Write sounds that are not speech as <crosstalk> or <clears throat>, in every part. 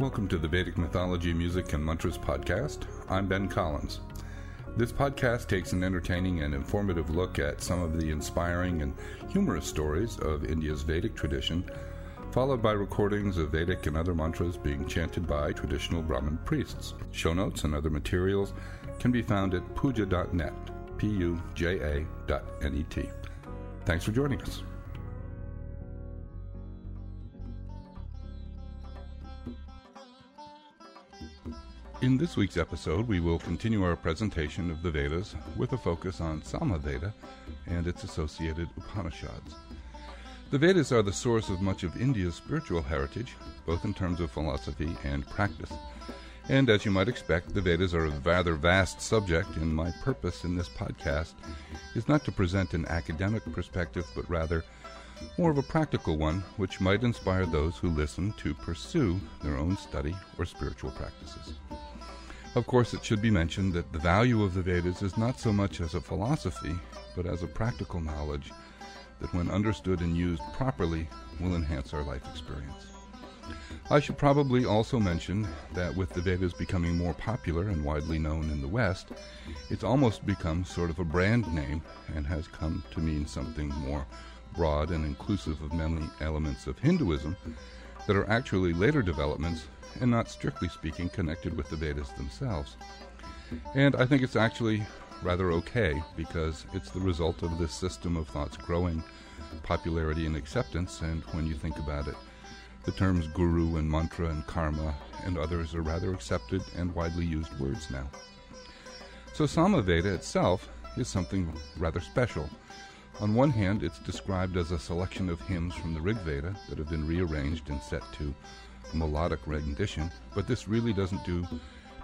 Welcome to the Vedic Mythology, Music, and Mantras podcast. I'm Ben Collins. This podcast takes an entertaining and informative look at some of the inspiring and humorous stories of India's Vedic tradition, followed by recordings of Vedic and other mantras being chanted by traditional Brahmin priests. Show notes and other materials can be found at puja.net, P U J A dot N E T. Thanks for joining us. In this week's episode, we will continue our presentation of the Vedas with a focus on Samaveda and its associated Upanishads. The Vedas are the source of much of India's spiritual heritage, both in terms of philosophy and practice. And as you might expect, the Vedas are a rather vast subject, and my purpose in this podcast is not to present an academic perspective, but rather more of a practical one, which might inspire those who listen to pursue their own study or spiritual practices. Of course, it should be mentioned that the value of the Vedas is not so much as a philosophy, but as a practical knowledge that, when understood and used properly, will enhance our life experience. I should probably also mention that with the Vedas becoming more popular and widely known in the West, it's almost become sort of a brand name and has come to mean something more broad and inclusive of many elements of Hinduism that are actually later developments and not strictly speaking connected with the Vedas themselves. And I think it's actually rather okay because it's the result of this system of thought's growing popularity and acceptance. And when you think about it, the terms guru and mantra and karma and others are rather accepted and widely used words now. So Samaveda itself is something rather special. On one hand, it's described as a selection of hymns from the Rig Veda that have been rearranged and set to melodic rendition, but this really doesn't do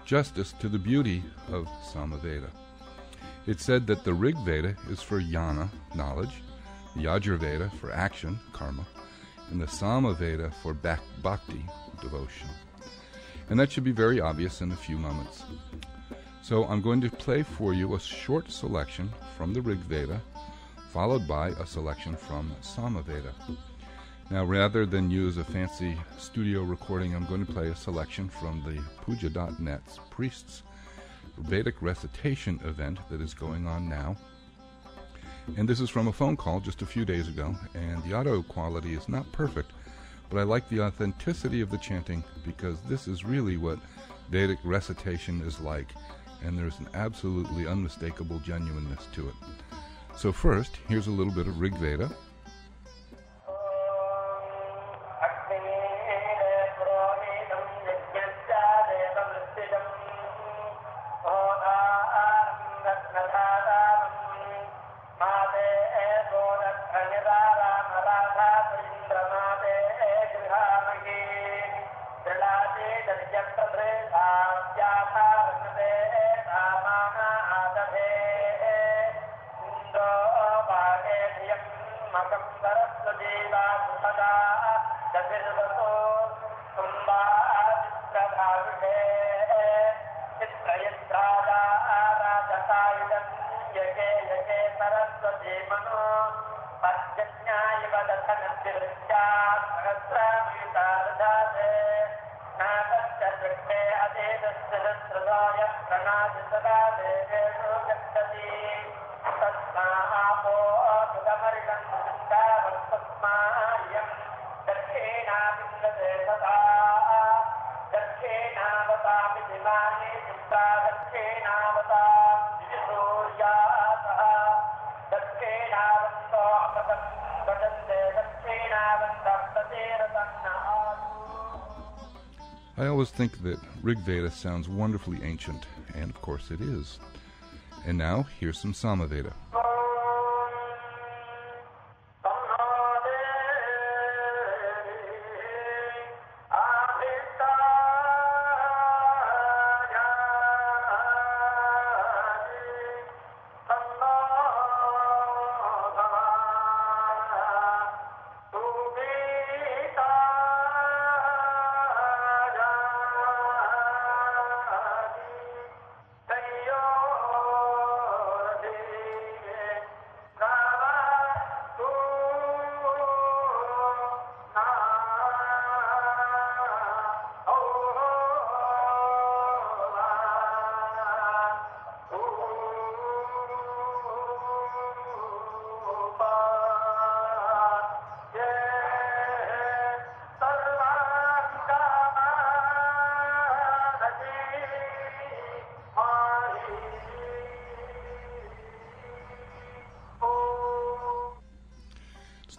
justice to the beauty of Samaveda. It's said that the Rig Veda is for jnana, knowledge, the Yajurveda for action, karma, and the Samaveda for bhakti, devotion. And that should be very obvious in a few moments. So I'm going to play for you a short selection from the Rig Veda, followed by a selection from Samaveda. Now, rather than use a fancy studio recording, I'm going to play a selection from the Puja.net's Priests Vedic Recitation event that is going on now. And this is from a phone call just a few days ago, and the audio quality is not perfect, but I like the authenticity of the chanting because this is really what Vedic recitation is like, and there's an absolutely unmistakable genuineness to it. So, first, here's a little bit of Rig Veda. I always think that Rig Veda sounds wonderfully ancient, and of course it is. And now, here's some Samaveda.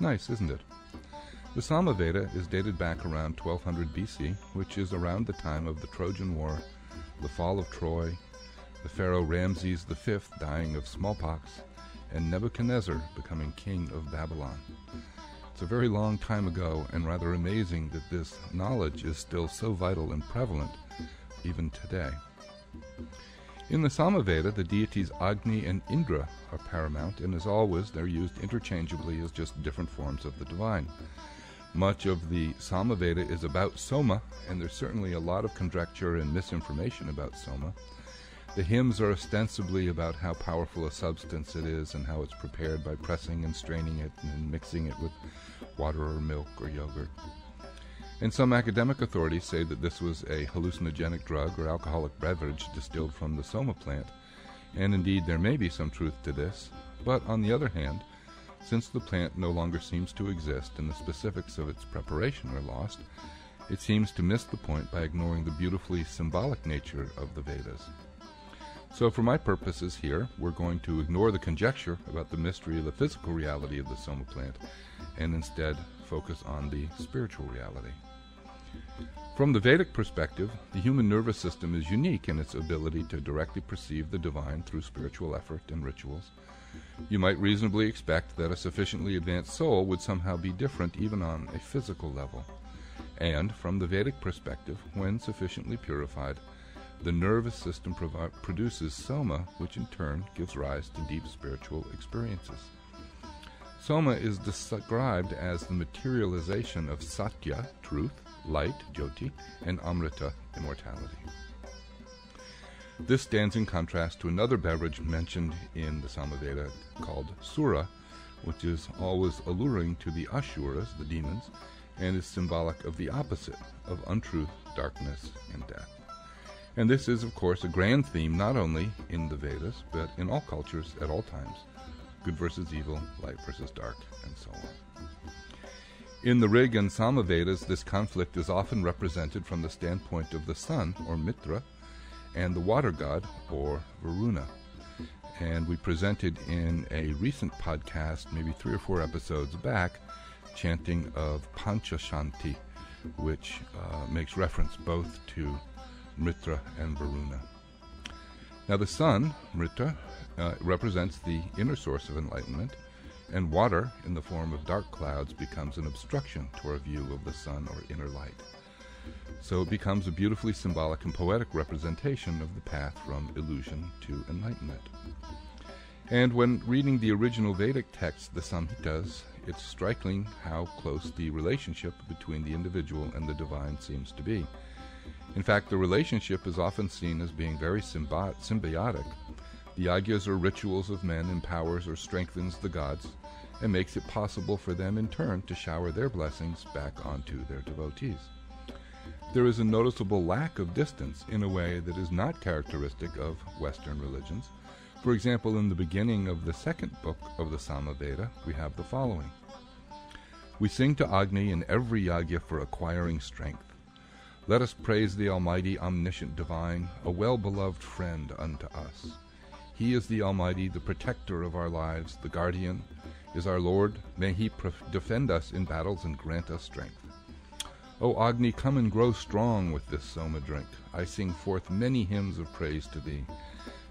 Nice, isn't it? The Samaveda is dated back around 1200 BC, which is around the time of the Trojan War, the fall of Troy, the pharaoh Ramses V dying of smallpox, and Nebuchadnezzar becoming king of Babylon. It's a very long time ago, and rather amazing that this knowledge is still so vital and prevalent even today. In the Samaveda, the deities Agni and Indra are paramount, and as always, they're used interchangeably as just different forms of the divine. Much of the Samaveda is about Soma, and there's certainly a lot of conjecture and misinformation about Soma. The hymns are ostensibly about how powerful a substance it is and how it's prepared by pressing and straining it and mixing it with water or milk or yogurt. And some academic authorities say that this was a hallucinogenic drug or alcoholic beverage distilled from the soma plant. And indeed, there may be some truth to this. But on the other hand, since the plant no longer seems to exist and the specifics of its preparation are lost, it seems to miss the point by ignoring the beautifully symbolic nature of the Vedas. So, for my purposes here, we're going to ignore the conjecture about the mystery of the physical reality of the soma plant and instead focus on the spiritual reality. From the Vedic perspective, the human nervous system is unique in its ability to directly perceive the divine through spiritual effort and rituals. You might reasonably expect that a sufficiently advanced soul would somehow be different even on a physical level. And, from the Vedic perspective, when sufficiently purified, the nervous system provi- produces soma, which in turn gives rise to deep spiritual experiences. Soma is described as the materialization of satya, truth, light, jyoti, and amrita, immortality. This stands in contrast to another beverage mentioned in the Samaveda called sura, which is always alluring to the asuras, the demons, and is symbolic of the opposite of untruth, darkness, and death. And this is, of course, a grand theme not only in the Vedas, but in all cultures at all times good versus evil, light versus dark, and so on. In the Rig and Samavedas, this conflict is often represented from the standpoint of the sun, or Mitra, and the water god, or Varuna. And we presented in a recent podcast, maybe three or four episodes back, chanting of Panchashanti, which uh, makes reference both to Mitra and Varuna. Now, the sun, Mitra, uh, represents the inner source of enlightenment, and water, in the form of dark clouds, becomes an obstruction to our view of the sun or inner light. So it becomes a beautifully symbolic and poetic representation of the path from illusion to enlightenment. And when reading the original Vedic text, the Samhitas, it's striking how close the relationship between the individual and the divine seems to be. In fact, the relationship is often seen as being very symbi- symbiotic. The yagyas or rituals of men empowers or strengthens the gods and makes it possible for them in turn to shower their blessings back onto their devotees. There is a noticeable lack of distance in a way that is not characteristic of Western religions. For example, in the beginning of the second book of the Samaveda, we have the following We sing to Agni in every yagya for acquiring strength. Let us praise the Almighty, omniscient divine, a well beloved friend unto us. He is the Almighty, the protector of our lives, the guardian, is our Lord. May He defend us in battles and grant us strength. O Agni, come and grow strong with this soma drink. I sing forth many hymns of praise to thee.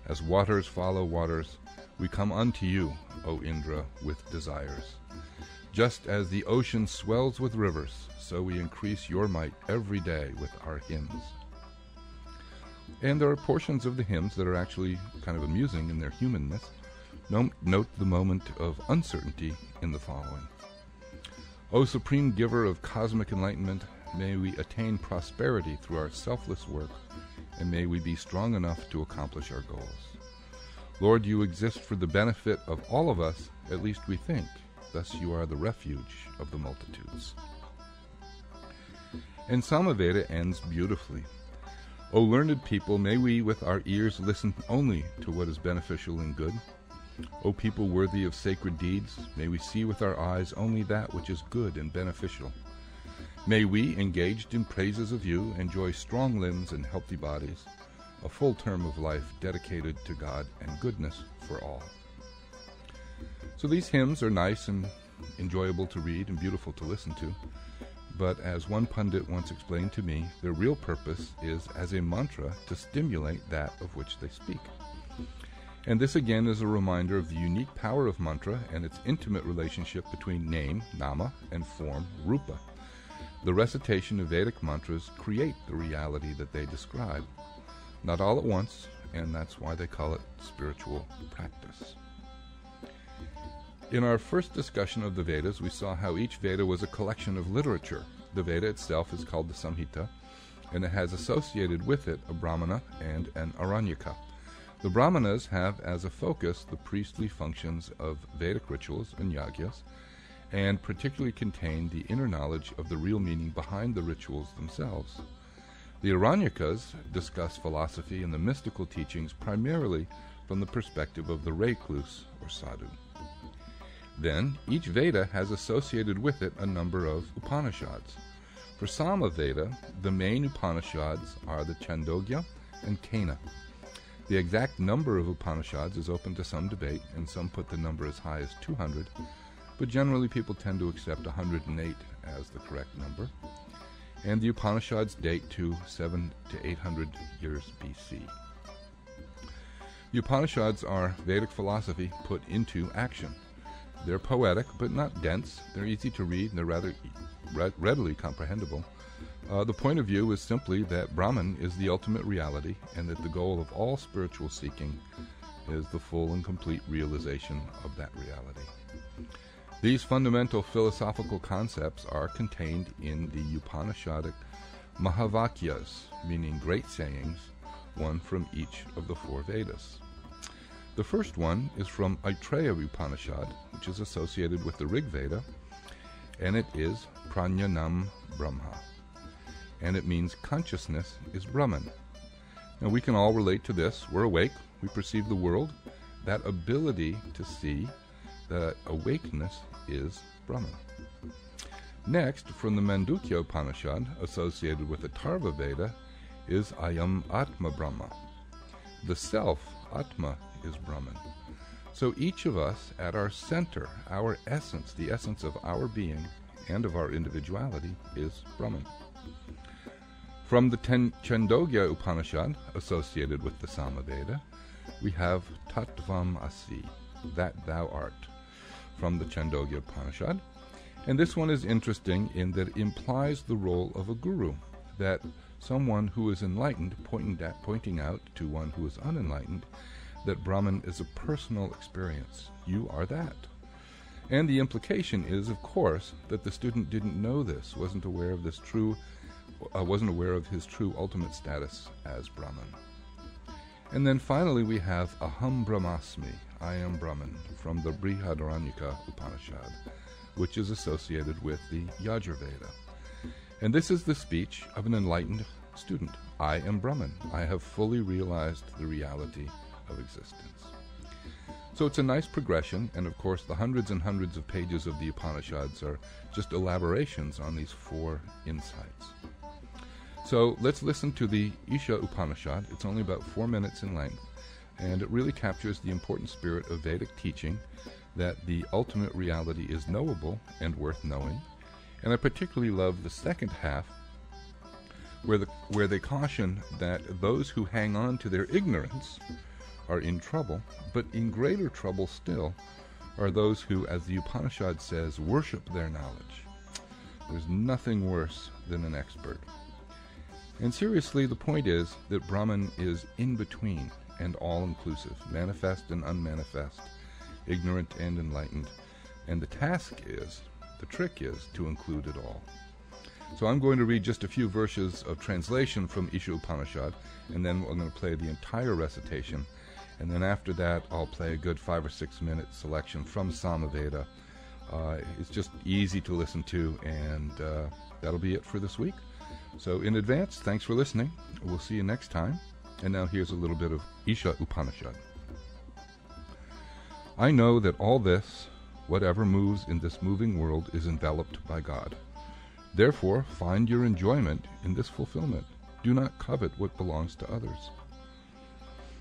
As waters follow waters, we come unto you, O Indra, with desires. Just as the ocean swells with rivers, so we increase your might every day with our hymns. And there are portions of the hymns that are actually kind of amusing in their humanness. Note the moment of uncertainty in the following O Supreme Giver of cosmic enlightenment, may we attain prosperity through our selfless work, and may we be strong enough to accomplish our goals. Lord, you exist for the benefit of all of us, at least we think. Thus you are the refuge of the multitudes. And Samaveda ends beautifully. O learned people, may we with our ears listen only to what is beneficial and good. O people worthy of sacred deeds, may we see with our eyes only that which is good and beneficial. May we, engaged in praises of you, enjoy strong limbs and healthy bodies, a full term of life dedicated to God and goodness for all. So these hymns are nice and enjoyable to read and beautiful to listen to. But as one pundit once explained to me, their real purpose is as a mantra to stimulate that of which they speak. And this again is a reminder of the unique power of mantra and its intimate relationship between name, nama, and form, rupa. The recitation of Vedic mantras create the reality that they describe. Not all at once, and that's why they call it spiritual practice. In our first discussion of the Vedas, we saw how each Veda was a collection of literature. The Veda itself is called the Samhita, and it has associated with it a Brahmana and an Aranyaka. The Brahmanas have as a focus the priestly functions of Vedic rituals and yagyas, and particularly contain the inner knowledge of the real meaning behind the rituals themselves. The Aranyakas discuss philosophy and the mystical teachings primarily from the perspective of the recluse or sadhu. Then, each Veda has associated with it a number of Upanishads. For Sama Veda, the main Upanishads are the Chandogya and Kena. The exact number of Upanishads is open to some debate, and some put the number as high as 200, but generally people tend to accept 108 as the correct number. And the Upanishads date to 7 to 800 years BC. The Upanishads are Vedic philosophy put into action. They're poetic, but not dense. They're easy to read, and they're rather readily comprehensible. Uh, the point of view is simply that Brahman is the ultimate reality and that the goal of all spiritual seeking is the full and complete realization of that reality. These fundamental philosophical concepts are contained in the Upanishadic Mahavakyas, meaning great sayings, one from each of the four Vedas. The first one is from Aitreya Upanishad, which is associated with the Rig Veda, and it is Prajnanam Brahma and it means consciousness is Brahman. Now we can all relate to this. We're awake, we perceive the world. That ability to see, that awakeness is Brahman. Next, from the Mandukya Upanishad, associated with the Atharva Veda, is Ayam Atma Brahma. The self, Atma, is Brahman. So each of us, at our center, our essence, the essence of our being and of our individuality, is Brahman. From the Ten- Chandogya Upanishad, associated with the Samaveda, we have Tattvam Asi, that thou art, from the Chandogya Upanishad. And this one is interesting in that it implies the role of a guru, that someone who is enlightened pointing, at, pointing out to one who is unenlightened that Brahman is a personal experience. You are that. And the implication is, of course, that the student didn't know this, wasn't aware of this true uh, wasn't aware of his true ultimate status as Brahman. And then finally we have Aham Brahmasmi, I am Brahman, from the Brihadaranyaka Upanishad, which is associated with the Yajurveda. And this is the speech of an enlightened student. I am Brahman. I have fully realized the reality of existence. So it's a nice progression, and of course, the hundreds and hundreds of pages of the Upanishads are just elaborations on these four insights. So let's listen to the Isha Upanishad. It's only about four minutes in length, and it really captures the important spirit of Vedic teaching that the ultimate reality is knowable and worth knowing. And I particularly love the second half, where, the, where they caution that those who hang on to their ignorance are in trouble, but in greater trouble still are those who, as the Upanishad says, worship their knowledge. There's nothing worse than an expert. And seriously, the point is that Brahman is in between and all inclusive, manifest and unmanifest, ignorant and enlightened. And the task is, the trick is, to include it all. So I'm going to read just a few verses of translation from Isha Upanishad, and then I'm going to play the entire recitation. And then after that, I'll play a good five or six minute selection from Samaveda. Uh, it's just easy to listen to, and uh, that'll be it for this week. So, in advance, thanks for listening. We'll see you next time. And now here's a little bit of Isha Upanishad. I know that all this, whatever moves in this moving world, is enveloped by God. Therefore, find your enjoyment in this fulfillment. Do not covet what belongs to others.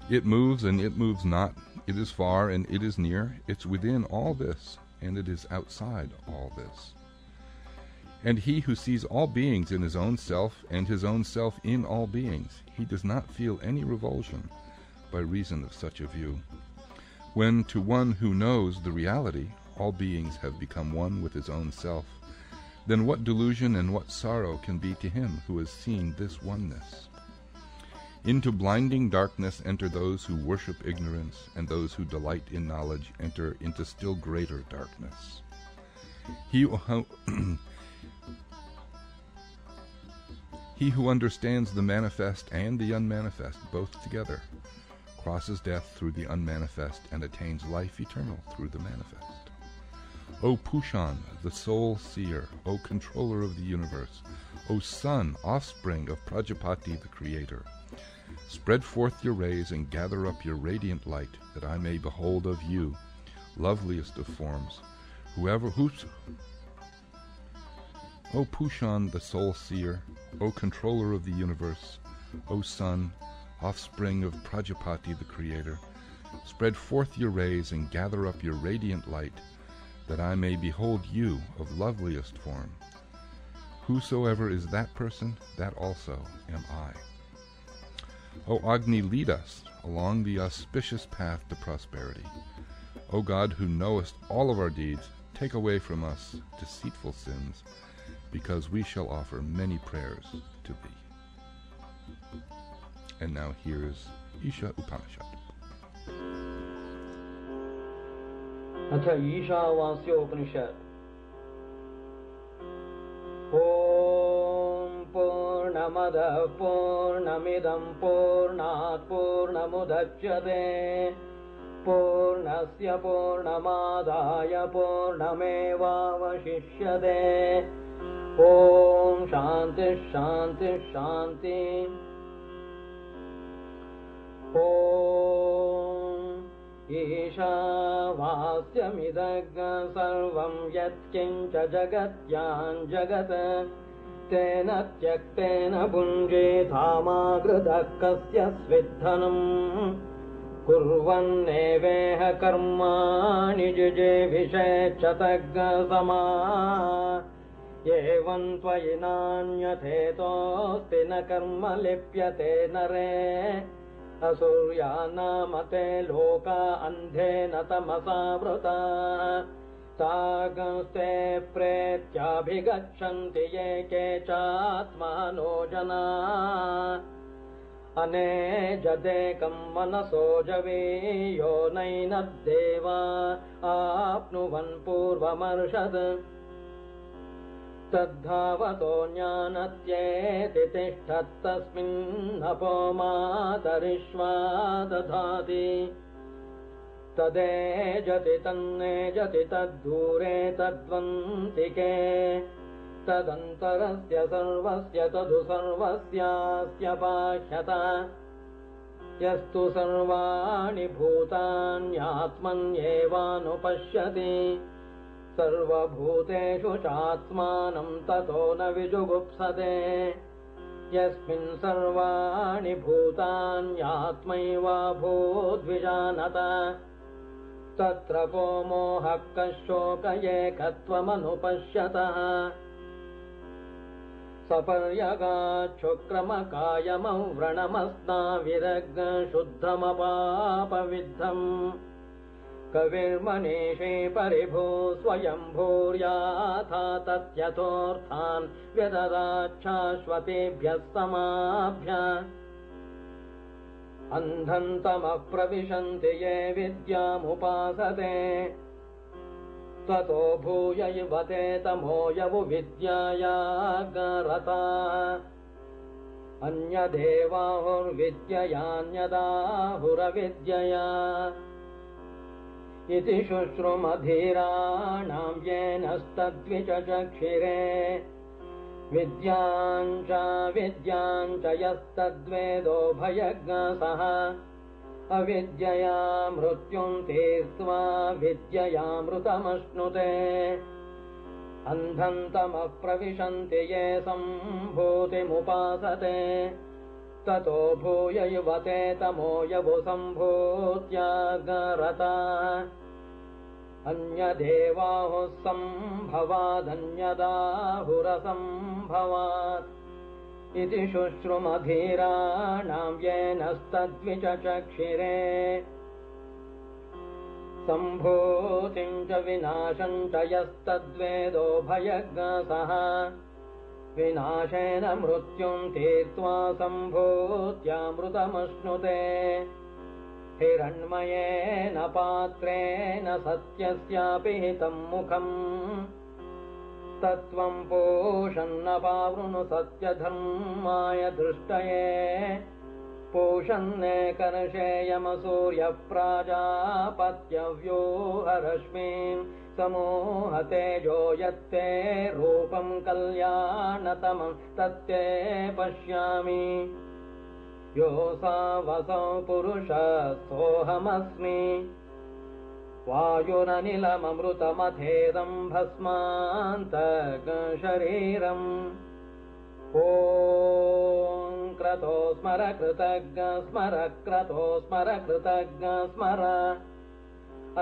It moves and it moves not. It is far and it is near. It's within all this. and it is outside all this. And he who sees all beings in his own self and his own self in all beings, he does not feel any revulsion by reason of such a view. When to one who knows the reality all beings have become one with his own self, then what delusion and what sorrow can be to him who has seen this oneness? Into blinding darkness enter those who worship ignorance, and those who delight in knowledge enter into still greater darkness. He who, <clears throat> he who understands the manifest and the unmanifest both together crosses death through the unmanifest and attains life eternal through the manifest. O Pushan, the sole seer, O controller of the universe, O sun, offspring of Prajapati the creator, spread forth your rays and gather up your radiant light, that I may behold of you, loveliest of forms, whoever who's O Pushan, the sole seer, O controller of the universe, O sun, offspring of Prajapati the creator, spread forth your rays and gather up your radiant light, that I may behold you of loveliest form. Whosoever is that person, that also am I. O Agni, lead us along the auspicious path to prosperity. O God, who knowest all of our deeds, take away from us deceitful sins, because we shall offer many prayers to thee. And now here's Isha Upanishad. अथ ईशावास्योपनिषत् ॐ पूर्णमदः पूर्णमिदं पूर्णात् पूर्णमुदच्यते। पूर्णस्य पूर्णमादाय पूर्णमेवावशिष्यते। ॐ शान्तिः शान्तिः शान्ति। ॐ ईशावास्यमिदग् सर्वं यत्किञ्च जगत्यां जगत् तेन त्यक्तेन भुञ्जीथामाकृतः कस्य स्विद्धनम्। कुर्वन्नेवेह कर्माणि जिजेभिषेच्छतग्समा एवं त्वयि नान्यथेतोऽस्ति न कर्म लिप्यते नरे। असूर्या नामते लोका अन्धेन तमसावृता तागस्ते प्रेत्याभिगच्छन्ति ये के चात्मानो जना। अनेजदेकं मनसो जवीयो नैनद्देवा आप्नुवन् पूर्वमर्षत् तद्धावतो ज्ञानत्येति तिष्ठत्तस्मिन्नपो मातरिष्वा दधाति तदेजति तन्नेजति तद्दूरे तद्वन्तिके। तदन्तरस्य सर्वस्य तदु सर्वस्यास्य बाह्यत। यस्तु सर्वाणि भूतान्यात्मन्येवानुपश्यति। सर्वभूतेषु चात्मानं ततो न विजुगुप्सते। यस्मिन् सर्वाणि भूतान्यात्मैवा भूद्विजानत तत्र को मोहः कशोक एकत्वमनुपश्यतः सपर्यगाच्छुक्रमकायमव्रणमस्नाविरग्शुद्धमपापविद्धम् कविर्मनीषे परिभू स्वयम्भूर्याथा तत्यथोऽर्थान् व्यददाच्छाश्वतेभ्यः समाभ्य अन्धन्तमः प्रविशन्ति ये विद्यामुपासते। ततो भूय युवते तमो यवु विद्यायागरता। अन्यदेवाहुर्विद्ययान्यदाहुरविद्यया। इति शुश्रुमधीराणां येनस्तद्विचक्षिरे विद्याञ्च विद्याञ्च यस्तद्वेदो भयज्ञसः अविद्यया मृत्युं ते स्वा विद्ययामृतमश्नुते अन्धन्तमः प्रविशन्ति ये सम्भूतिमुपासते। ततो भूय युवते तमो यवु सम्भूत्यागरता अन्यदेवाहुः सम्भवादन्यदाहुरसम्भवात्। इति शुश्रुमधीराणाम् येनस्तद्विचचक्षिरे सम्भूतिम् च विनाशम् च यस्तद्वेदो भयज्ञसः विनाशेन मृत्युम् तीर्त्वा सम्भूत्यामृतमश्नुते हिरण्मयेन पात्रेण सत्यस्यापि हितम् मुखम्। तत्त्वम् पोषन्नपावृणु सत्यधर्माय दृष्टये। कर्षेयमसूर्यप्राजापत्यव्यूहरश्मीम् समूहतेजो यत्ते रूपम् कल्याणतमम् तत्ते पश्यामि योऽसावसौ पुरुषः सोऽहमस्मि वायुरनिलममृतमथेदम् भस्मान्तशरीरम् ॐ क्रतो स्मर कृतज्ञ स्मर क्रतो स्मर कृतज्ञ स्मर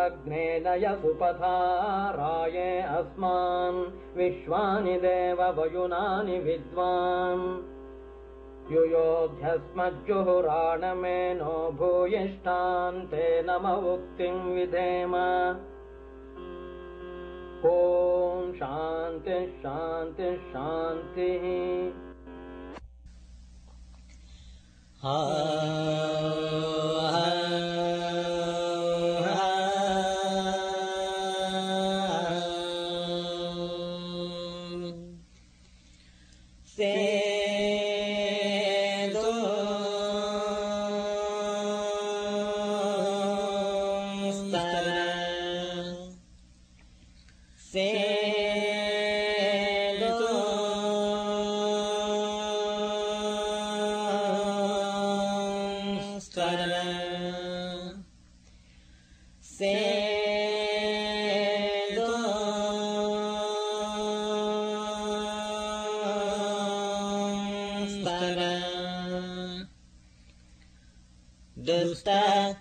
अग्ने नयसुपथाराये अस्मान्। विश्वानि देव वयुनानि विद्वान् युयोभ्यस्मज्जुहुराणमेनो भूयिष्ठान् भूयिष्ठान्ते न मुक्तिं विधेम। ॐ शान्ति शान्ति शान्ति। Dustara Dustara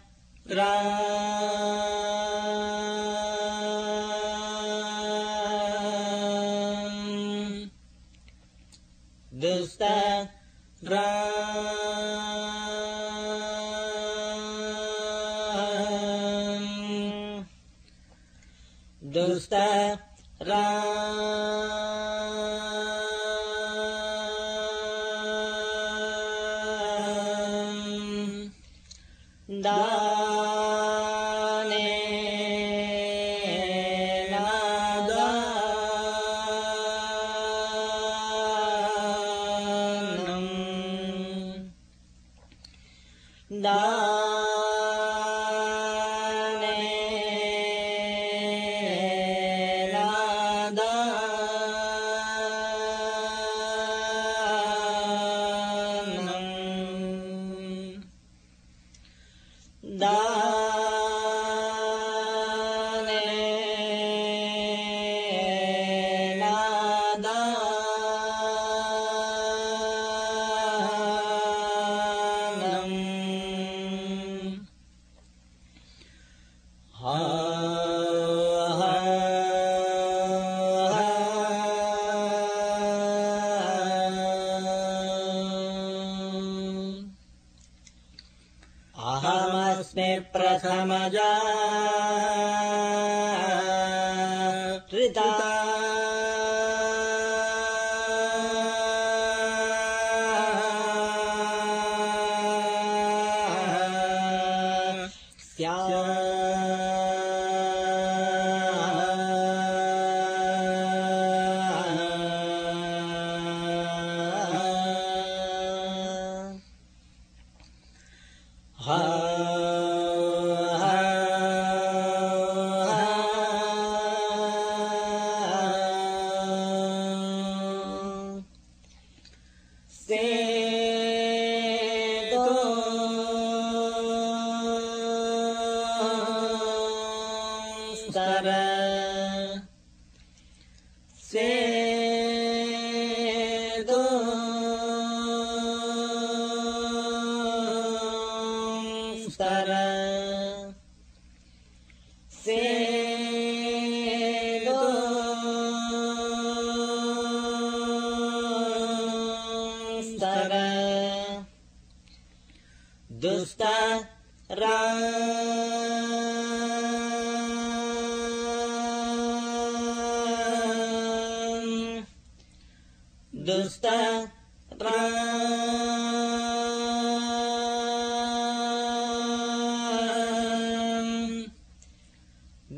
غالي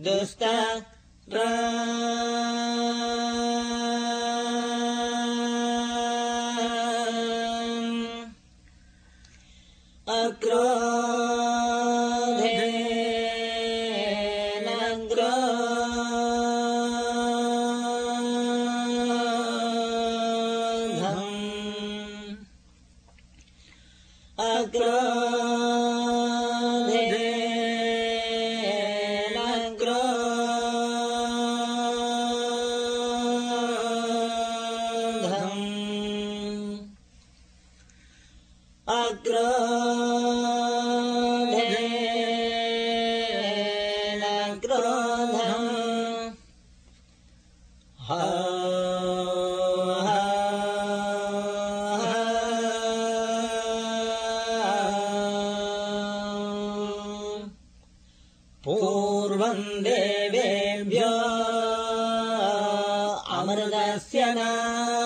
dusta. Run. देवेभ्यो अमृतस्य न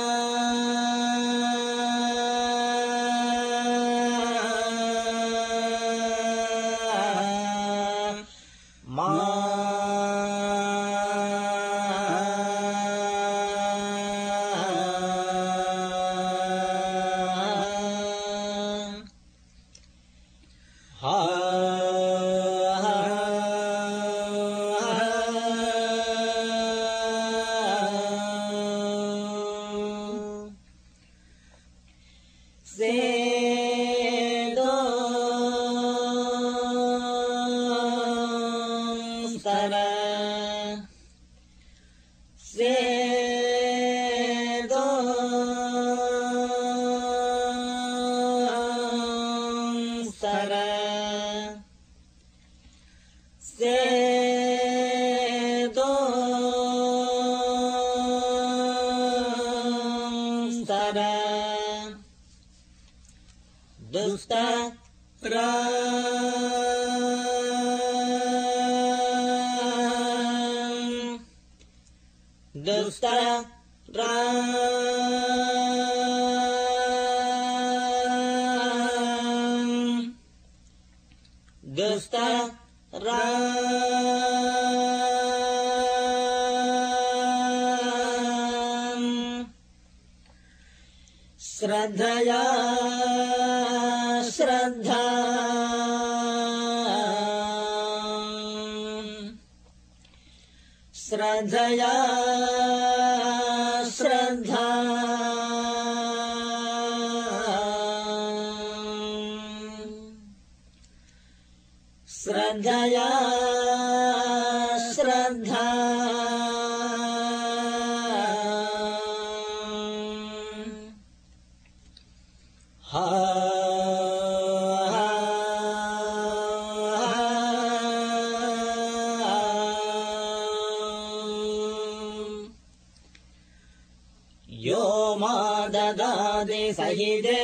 சகிதே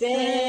Say.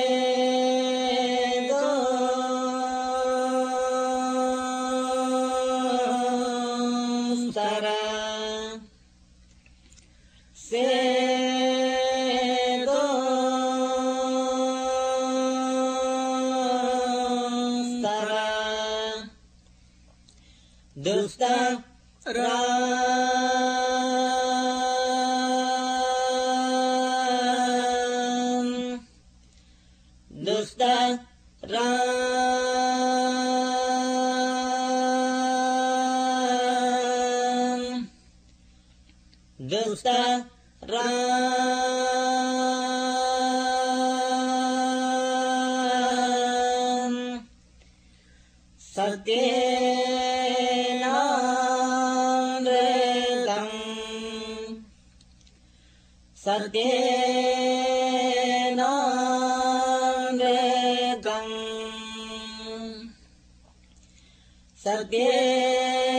सत्येनामृतम्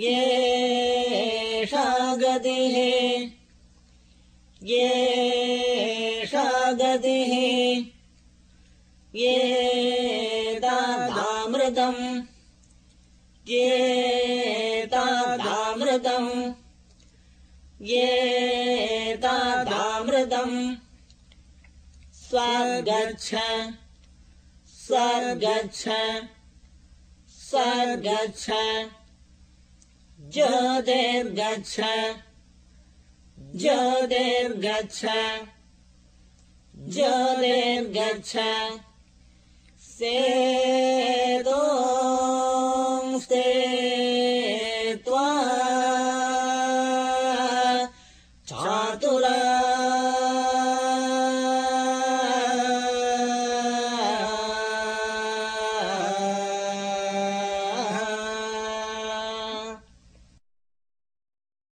येषा गतिः येषा गतिः ये तामृतम् ये तामृतम् स्वर्गच्छ स्वर्गच्छ स्वर्गच्छ Yodev Gacha, Yodev Gacha, Yodev Gacha, Sedonte.